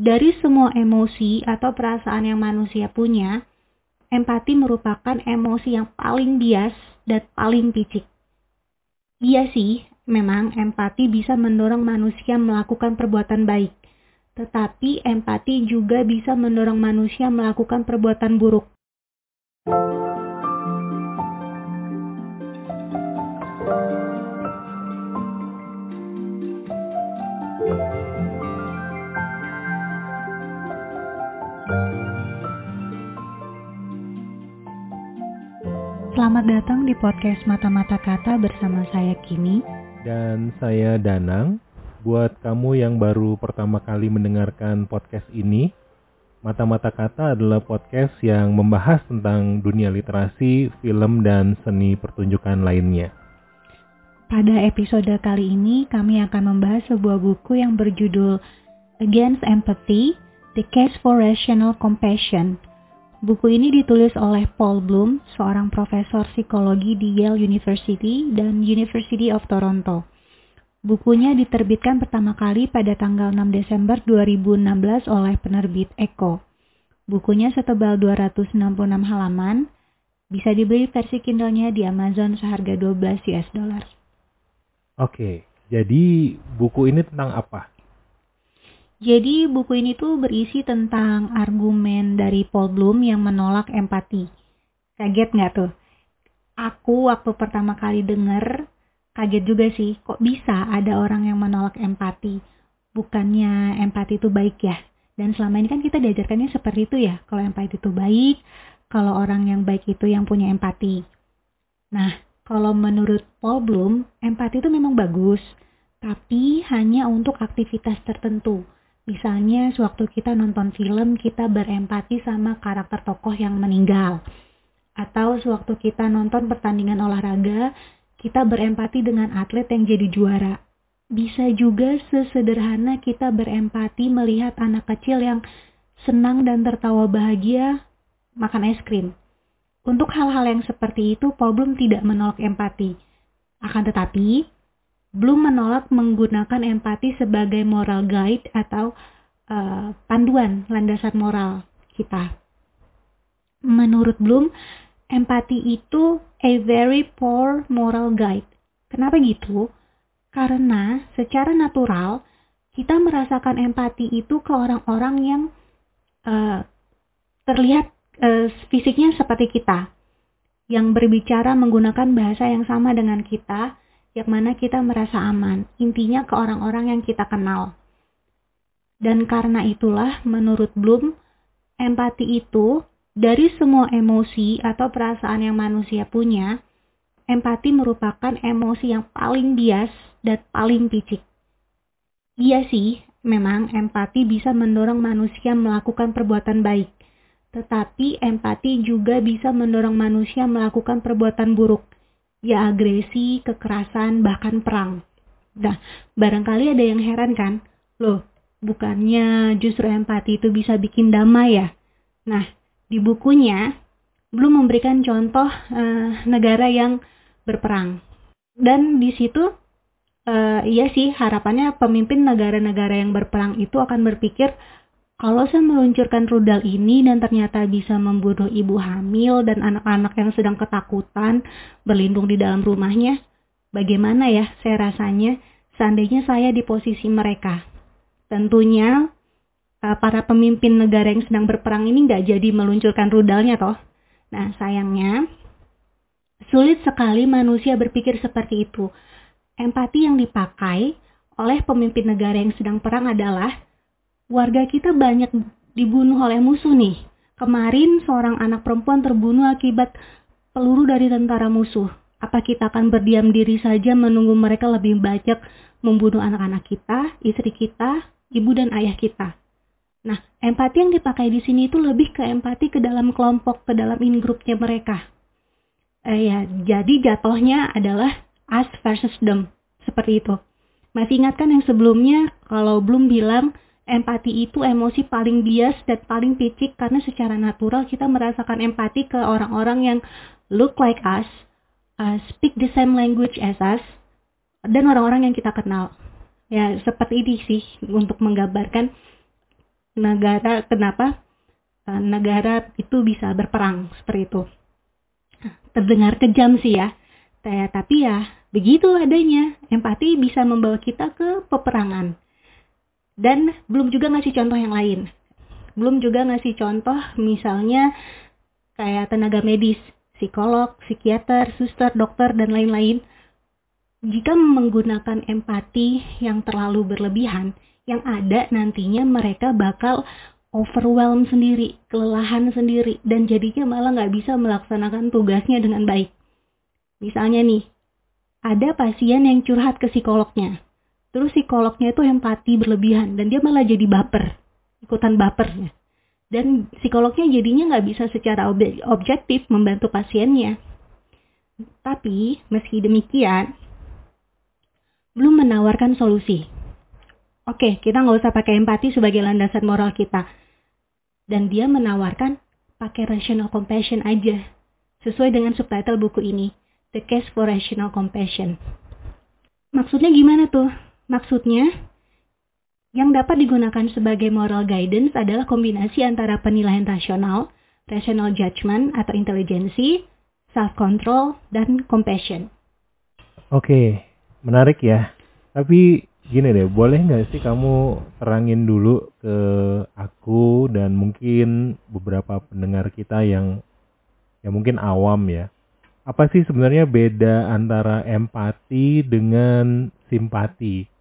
dari semua emosi atau perasaan yang manusia punya, empati merupakan emosi yang paling bias dan paling picik. Iya sih, memang empati bisa mendorong manusia melakukan perbuatan baik. Tetapi empati juga bisa mendorong manusia melakukan perbuatan buruk. Selamat datang di podcast Mata-Mata Kata bersama saya Kini. Dan saya Danang. Buat kamu yang baru pertama kali mendengarkan podcast ini, Mata-Mata Kata adalah podcast yang membahas tentang dunia literasi, film, dan seni pertunjukan lainnya. Pada episode kali ini, kami akan membahas sebuah buku yang berjudul Against Empathy, The Case for Rational Compassion – Buku ini ditulis oleh Paul Bloom, seorang profesor psikologi di Yale University dan University of Toronto. Bukunya diterbitkan pertama kali pada tanggal 6 Desember 2016 oleh penerbit Echo. Bukunya setebal 266 halaman, bisa dibeli versi Kindle-nya di Amazon seharga 12 US dollar. Oke, jadi buku ini tentang apa? Jadi buku ini tuh berisi tentang argumen dari Paul Bloom yang menolak empati. Kaget nggak tuh? Aku waktu pertama kali denger, kaget juga sih, kok bisa ada orang yang menolak empati? Bukannya empati itu baik ya? Dan selama ini kan kita diajarkannya seperti itu ya, kalau empati itu baik, kalau orang yang baik itu yang punya empati. Nah, kalau menurut Paul Bloom, empati itu memang bagus, tapi hanya untuk aktivitas tertentu Misalnya sewaktu kita nonton film kita berempati sama karakter tokoh yang meninggal. Atau sewaktu kita nonton pertandingan olahraga, kita berempati dengan atlet yang jadi juara. Bisa juga sesederhana kita berempati melihat anak kecil yang senang dan tertawa bahagia makan es krim. Untuk hal-hal yang seperti itu, Paul tidak menolak empati. Akan tetapi, belum menolak menggunakan empati sebagai moral guide atau uh, panduan landasan moral kita. Menurut Bloom, empati itu a very poor moral guide. Kenapa gitu? Karena secara natural kita merasakan empati itu ke orang-orang yang uh, terlihat uh, fisiknya seperti kita, yang berbicara menggunakan bahasa yang sama dengan kita, yang mana kita merasa aman, intinya ke orang-orang yang kita kenal. Dan karena itulah menurut Bloom, empati itu dari semua emosi atau perasaan yang manusia punya, empati merupakan emosi yang paling bias dan paling picik. Iya sih, memang empati bisa mendorong manusia melakukan perbuatan baik. Tetapi empati juga bisa mendorong manusia melakukan perbuatan buruk ya agresi, kekerasan, bahkan perang. Nah, barangkali ada yang heran kan? Loh, bukannya justru empati itu bisa bikin damai ya? Nah, di bukunya belum memberikan contoh uh, negara yang berperang. Dan di situ uh, iya sih harapannya pemimpin negara-negara yang berperang itu akan berpikir kalau saya meluncurkan rudal ini dan ternyata bisa membunuh ibu hamil dan anak-anak yang sedang ketakutan berlindung di dalam rumahnya, bagaimana ya saya rasanya seandainya saya di posisi mereka? Tentunya eh, para pemimpin negara yang sedang berperang ini nggak jadi meluncurkan rudalnya toh. Nah sayangnya sulit sekali manusia berpikir seperti itu. Empati yang dipakai oleh pemimpin negara yang sedang perang adalah warga kita banyak dibunuh oleh musuh nih. Kemarin seorang anak perempuan terbunuh akibat peluru dari tentara musuh. Apa kita akan berdiam diri saja menunggu mereka lebih banyak membunuh anak-anak kita, istri kita, ibu dan ayah kita? Nah, empati yang dipakai di sini itu lebih ke empati ke dalam kelompok, ke dalam in grupnya mereka. Eh, ya, jadi jatuhnya adalah us versus them, seperti itu. Masih ingatkan yang sebelumnya kalau belum bilang empati itu emosi paling bias dan paling picik karena secara natural kita merasakan empati ke orang-orang yang look like us, uh, speak the same language as us, dan orang-orang yang kita kenal. Ya, seperti ini sih untuk menggambarkan. negara kenapa uh, negara itu bisa berperang seperti itu. Terdengar kejam sih ya, tapi ya begitu adanya. Empati bisa membawa kita ke peperangan. Dan belum juga ngasih contoh yang lain. Belum juga ngasih contoh misalnya kayak tenaga medis, psikolog, psikiater, suster, dokter, dan lain-lain. Jika menggunakan empati yang terlalu berlebihan, yang ada nantinya mereka bakal overwhelm sendiri, kelelahan sendiri, dan jadinya malah nggak bisa melaksanakan tugasnya dengan baik. Misalnya nih, ada pasien yang curhat ke psikolognya. Terus psikolognya itu empati berlebihan dan dia malah jadi baper, ikutan bapernya. Dan psikolognya jadinya nggak bisa secara ob objektif membantu pasiennya. Tapi meski demikian, belum menawarkan solusi. Oke, kita nggak usah pakai empati sebagai landasan moral kita. Dan dia menawarkan pakai rational compassion aja. Sesuai dengan subtitle buku ini, The Case for Rational Compassion. Maksudnya gimana tuh? Maksudnya, yang dapat digunakan sebagai moral guidance adalah kombinasi antara penilaian rasional, rational judgment atau intelijensi, self-control, dan compassion. Oke, menarik ya. Tapi gini deh, boleh nggak sih kamu terangin dulu ke aku dan mungkin beberapa pendengar kita yang ya mungkin awam ya. Apa sih sebenarnya beda antara empati dengan simpati?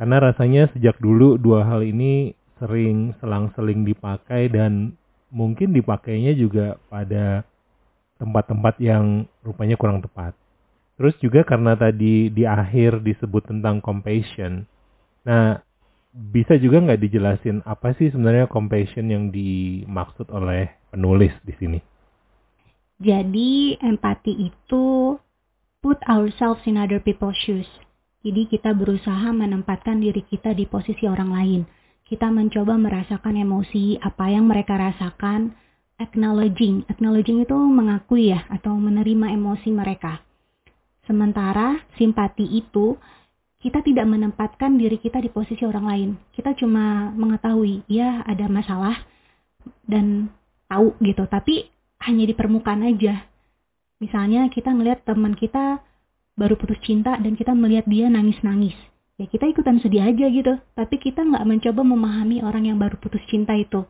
Karena rasanya sejak dulu dua hal ini sering selang-seling dipakai dan mungkin dipakainya juga pada tempat-tempat yang rupanya kurang tepat. Terus juga karena tadi di akhir disebut tentang compassion. Nah, bisa juga nggak dijelasin apa sih sebenarnya compassion yang dimaksud oleh penulis di sini? Jadi empati itu put ourselves in other people's shoes. Jadi kita berusaha menempatkan diri kita di posisi orang lain. Kita mencoba merasakan emosi apa yang mereka rasakan, acknowledging. Acknowledging itu mengakui ya atau menerima emosi mereka. Sementara simpati itu kita tidak menempatkan diri kita di posisi orang lain. Kita cuma mengetahui ya ada masalah dan tahu gitu, tapi hanya di permukaan aja. Misalnya kita ngelihat teman kita baru putus cinta dan kita melihat dia nangis-nangis. Ya kita ikutan sedih aja gitu, tapi kita nggak mencoba memahami orang yang baru putus cinta itu.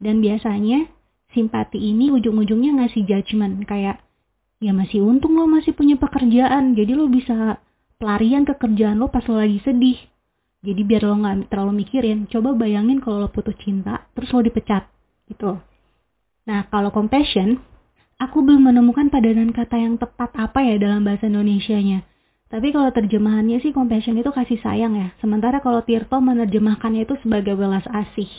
Dan biasanya simpati ini ujung-ujungnya ngasih judgement kayak ya masih untung lo masih punya pekerjaan, jadi lo bisa pelarian ke kerjaan lo pas lo lagi sedih. Jadi biar lo nggak terlalu mikirin, coba bayangin kalau lo putus cinta, terus lo dipecat, gitu. Nah kalau compassion, aku belum menemukan padanan kata yang tepat apa ya dalam bahasa Indonesia-nya. Tapi kalau terjemahannya sih compassion itu kasih sayang ya. Sementara kalau Tirto menerjemahkannya itu sebagai welas asih.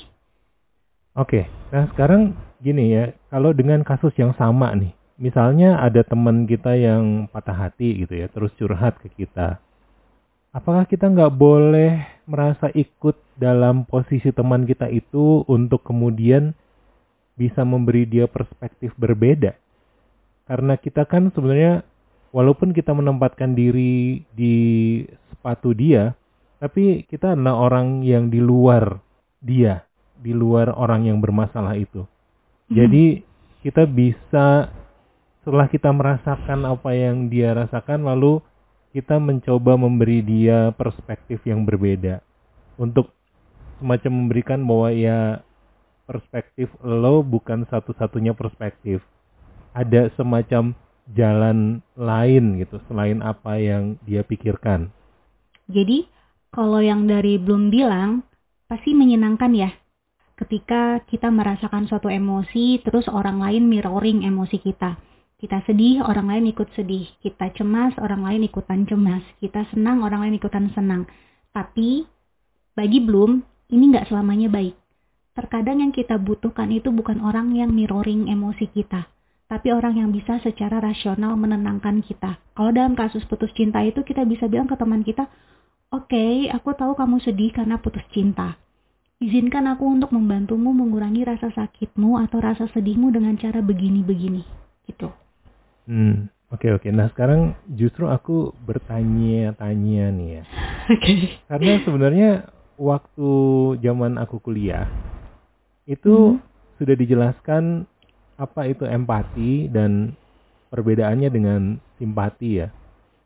Oke, nah sekarang gini ya, kalau dengan kasus yang sama nih, misalnya ada teman kita yang patah hati gitu ya, terus curhat ke kita. Apakah kita nggak boleh merasa ikut dalam posisi teman kita itu untuk kemudian bisa memberi dia perspektif berbeda? Karena kita kan sebenarnya walaupun kita menempatkan diri di sepatu dia, tapi kita adalah orang yang di luar dia, di luar orang yang bermasalah itu. Hmm. Jadi kita bisa setelah kita merasakan apa yang dia rasakan lalu kita mencoba memberi dia perspektif yang berbeda untuk semacam memberikan bahwa ya perspektif lo bukan satu-satunya perspektif ada semacam jalan lain gitu selain apa yang dia pikirkan. Jadi kalau yang dari belum bilang pasti menyenangkan ya ketika kita merasakan suatu emosi terus orang lain mirroring emosi kita. Kita sedih, orang lain ikut sedih. Kita cemas, orang lain ikutan cemas. Kita senang, orang lain ikutan senang. Tapi bagi belum ini nggak selamanya baik. Terkadang yang kita butuhkan itu bukan orang yang mirroring emosi kita, tapi orang yang bisa secara rasional menenangkan kita. Kalau dalam kasus putus cinta itu kita bisa bilang ke teman kita, oke, okay, aku tahu kamu sedih karena putus cinta. Izinkan aku untuk membantumu mengurangi rasa sakitmu atau rasa sedihmu dengan cara begini-begini, gitu. Hmm, oke okay, oke. Okay. Nah sekarang justru aku bertanya-tanya nih ya. Oke. Okay. Karena sebenarnya waktu zaman aku kuliah itu Hmm. sudah dijelaskan apa itu empati dan perbedaannya dengan simpati ya.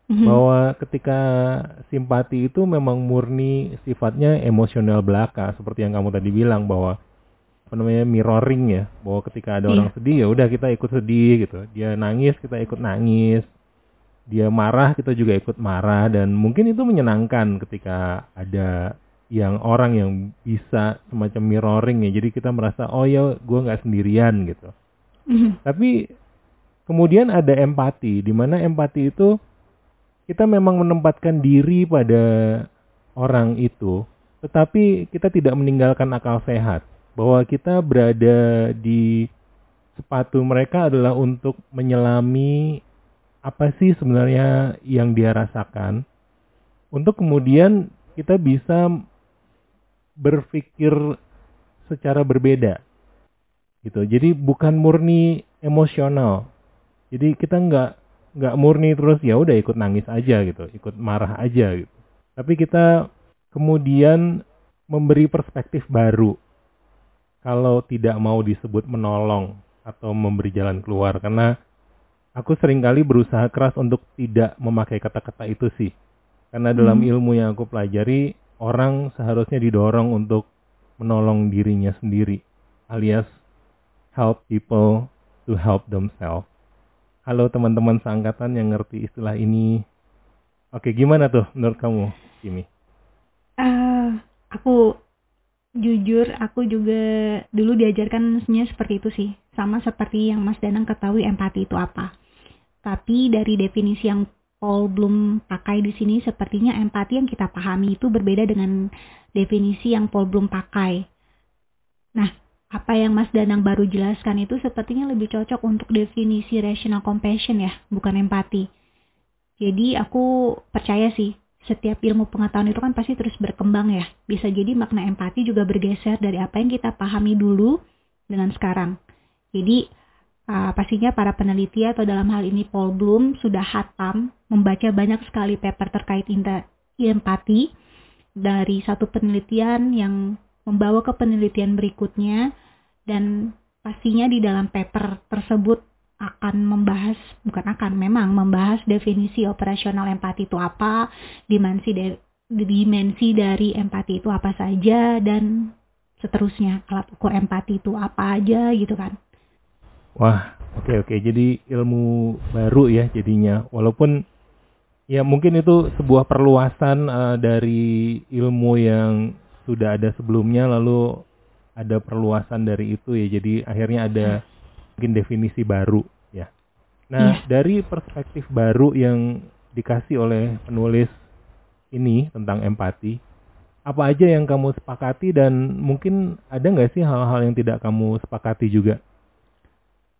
Mhm. Bahwa ketika simpati itu memang murni sifatnya emosional belaka seperti yang kamu tadi bilang bahwa apa namanya mirroring ya bahwa ketika ada Iya. orang sedih ya udah kita ikut sedih gitu dia nangis kita ikut nangis dia marah kita juga ikut marah dan mungkin itu menyenangkan ketika ada yang orang yang bisa semacam mirroring ya jadi kita merasa oh ya gue nggak sendirian gitu Mhm. tapi kemudian ada empati di mana empati itu kita memang menempatkan diri pada orang itu tetapi kita tidak meninggalkan akal sehat. Bahwa kita berada di sepatu mereka adalah untuk menyelami apa sih sebenarnya yang dia rasakan. Untuk kemudian kita bisa berpikir secara berbeda gitu. Jadi bukan murni emosional. Jadi kita nggak nggak murni terus ya udah ikut nangis aja gitu ikut marah aja gitu. Tapi kita kemudian memberi perspektif baru. Kalau tidak mau disebut menolong atau memberi jalan keluar. Karena aku sering kali berusaha keras untuk tidak memakai kata-kata itu sih. Karena dalam Hmm. ilmu yang aku pelajari orang seharusnya didorong untuk menolong dirinya sendiri alias help people to help themselves. Halo teman-teman seangkatan yang ngerti istilah ini. Oke gimana tuh menurut kamu Kimi? Eh, aku jujur aku juga dulu diajarkan sebenarnya seperti itu sih. Sama seperti yang Mas Danang ketahui empati itu apa. Tapi dari definisi yang Paul Bloom pakai di sini sepertinya empati yang kita pahami itu berbeda dengan definisi yang Paul Bloom pakai. Nah apa yang Mas Danang baru jelaskan itu sepertinya lebih cocok untuk definisi rational compassion ya bukan empati jadi aku percaya sih setiap ilmu pengetahuan itu kan pasti terus berkembang ya. Bisa jadi makna empati juga bergeser dari apa yang kita pahami dulu dengan sekarang. Jadi uh, pastinya para peneliti atau dalam hal ini Paul Bloom sudah hatam membaca banyak sekali paper terkait empati dari satu penelitian yang membawa ke penelitian berikutnya dan pastinya di dalam paper tersebut akan membahas bukan akan memang membahas definisi operasional empati itu apa, dimensi dari dimensi dari empati itu apa saja dan seterusnya alat ukur empati itu apa aja gitu kan. Wah, oke oke. Jadi ilmu baru ya jadinya. Walaupun ya mungkin itu sebuah perluasan eh, dari ilmu yang sudah ada sebelumnya lalu ada perluasan dari itu ya. Jadi akhirnya ada mungkin definisi baru ya. Nah, dari perspektif baru yang dikasih oleh penulis ini tentang empati, apa aja yang kamu sepakati dan mungkin ada nggak sih hal-hal yang tidak kamu sepakati juga?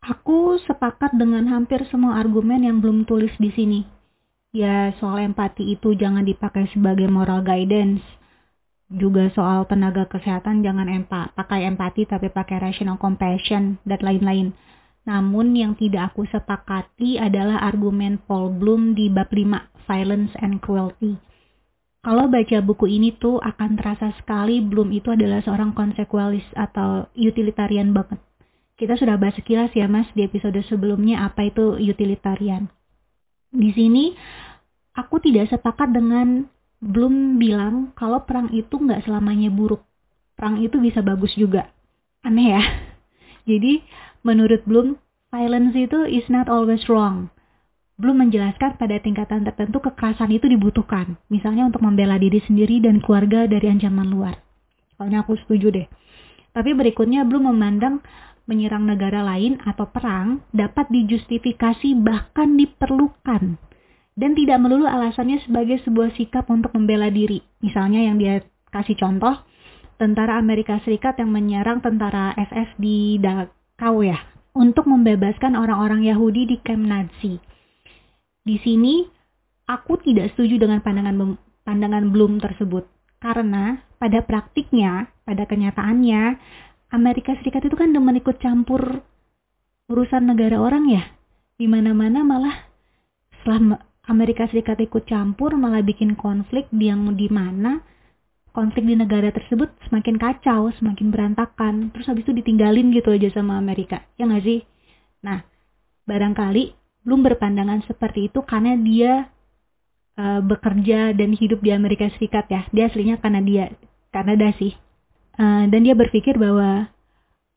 Aku sepakat dengan hampir semua argumen yang belum tulis di sini. Ya, soal empati itu jangan dipakai sebagai moral guidance. Juga soal tenaga kesehatan jangan empa pakai empati tapi pakai rational compassion dan lain-lain. Namun yang tidak aku sepakati adalah argumen Paul Bloom di bab 5, Violence and Cruelty. Kalau baca buku ini tuh akan terasa sekali Bloom itu adalah seorang konsekualis atau utilitarian banget kita sudah bahas sekilas ya mas di episode sebelumnya apa itu utilitarian. Di sini aku tidak sepakat dengan belum bilang kalau perang itu nggak selamanya buruk. Perang itu bisa bagus juga. Aneh ya. Jadi menurut Bloom, violence itu is not always wrong. Bloom menjelaskan pada tingkatan tertentu kekerasan itu dibutuhkan. Misalnya untuk membela diri sendiri dan keluarga dari ancaman luar. Soalnya aku setuju deh. Tapi berikutnya Bloom memandang menyerang negara lain atau perang dapat dijustifikasi bahkan diperlukan dan tidak melulu alasannya sebagai sebuah sikap untuk membela diri. Misalnya yang dia kasih contoh tentara Amerika Serikat yang menyerang tentara SS di Dachau ya untuk membebaskan orang-orang Yahudi di kamp Nazi. Di sini aku tidak setuju dengan pandangan pandangan Bloom tersebut karena pada praktiknya, pada kenyataannya Amerika Serikat itu kan demen ikut campur urusan negara orang ya. Di mana-mana malah setelah Amerika Serikat ikut campur malah bikin konflik yang di mana konflik di negara tersebut semakin kacau, semakin berantakan, terus habis itu ditinggalin gitu aja sama Amerika, ya nggak sih? Nah, barangkali belum berpandangan seperti itu karena dia uh, bekerja dan hidup di Amerika Serikat ya, dia aslinya Kanada, Kanada sih, uh, dan dia berpikir bahwa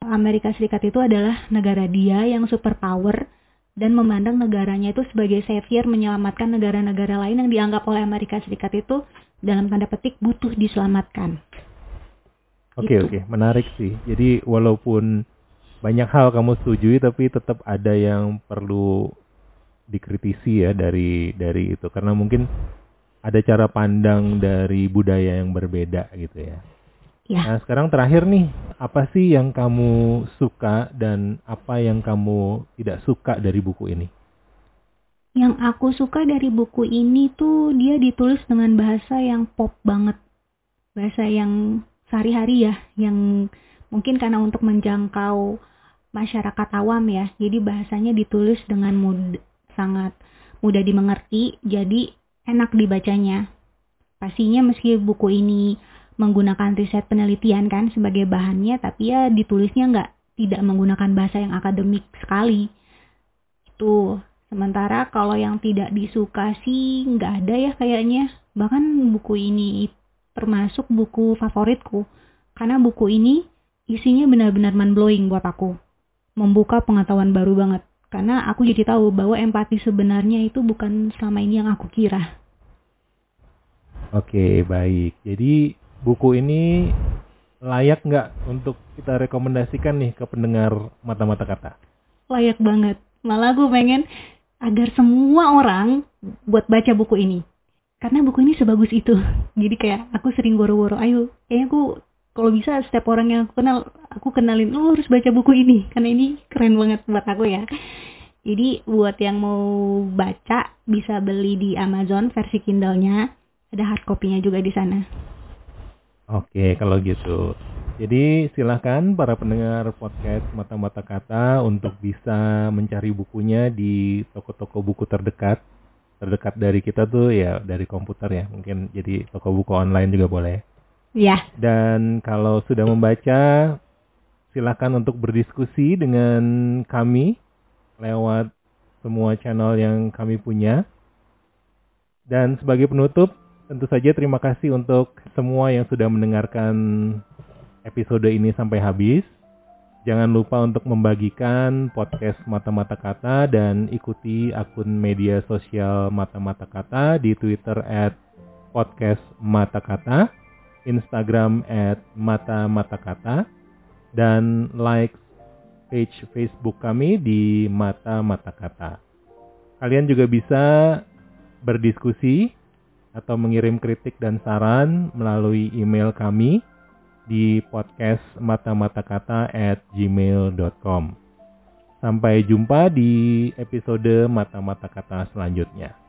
Amerika Serikat itu adalah negara dia yang superpower dan memandang negaranya itu sebagai savior menyelamatkan negara-negara lain yang dianggap oleh Amerika Serikat itu dalam tanda petik butuh diselamatkan. Oke okay, gitu. oke, okay. menarik sih. Jadi walaupun banyak hal kamu setujui tapi tetap ada yang perlu dikritisi ya dari dari itu karena mungkin ada cara pandang dari budaya yang berbeda gitu ya. Ya. Nah sekarang terakhir nih, apa sih yang kamu suka dan apa yang kamu tidak suka dari buku ini? Yang aku suka dari buku ini tuh dia ditulis dengan bahasa yang pop banget. Bahasa yang sehari-hari ya, yang mungkin karena untuk menjangkau masyarakat awam ya. Jadi bahasanya ditulis dengan mud sangat mudah dimengerti, jadi enak dibacanya. Pastinya meski buku ini menggunakan riset penelitian kan sebagai bahannya, tapi ya ditulisnya nggak tidak menggunakan bahasa yang akademik sekali. Itu sementara kalau yang tidak disuka sih nggak ada ya kayaknya. Bahkan buku ini termasuk buku favoritku karena buku ini isinya benar-benar mind blowing buat aku. Membuka pengetahuan baru banget karena aku jadi tahu bahwa empati sebenarnya itu bukan selama ini yang aku kira. Oke, baik. Jadi buku ini layak nggak untuk kita rekomendasikan nih ke pendengar mata-mata kata? Layak banget. Malah gue pengen agar semua orang buat baca buku ini. Karena buku ini sebagus itu. Jadi kayak aku sering woro-woro, ayo, kayaknya aku kalau bisa setiap orang yang aku kenal, aku kenalin, lu harus baca buku ini. Karena ini keren banget buat aku ya. Jadi buat yang mau baca bisa beli di Amazon versi Kindle-nya. Ada hard copy-nya juga di sana. Oke, kalau gitu. Jadi silahkan para pendengar podcast Mata-Mata Kata untuk bisa mencari bukunya di toko-toko buku terdekat. Terdekat dari kita tuh ya dari komputer ya. Mungkin jadi toko buku online juga boleh. Iya. Dan kalau sudah membaca, silahkan untuk berdiskusi dengan kami lewat semua channel yang kami punya. Dan sebagai penutup, tentu saja terima kasih untuk semua yang sudah mendengarkan episode ini sampai habis. Jangan lupa untuk membagikan podcast Mata-Mata Kata dan ikuti akun media sosial Mata-Mata Kata di Twitter at podcast Mata Kata, Instagram at Mata Mata Kata, dan like page Facebook kami di Mata Mata Kata. Kalian juga bisa berdiskusi atau mengirim kritik dan saran melalui email kami di podcast mata-mata-kata at gmail.com. Sampai jumpa di episode Mata-Mata Kata selanjutnya.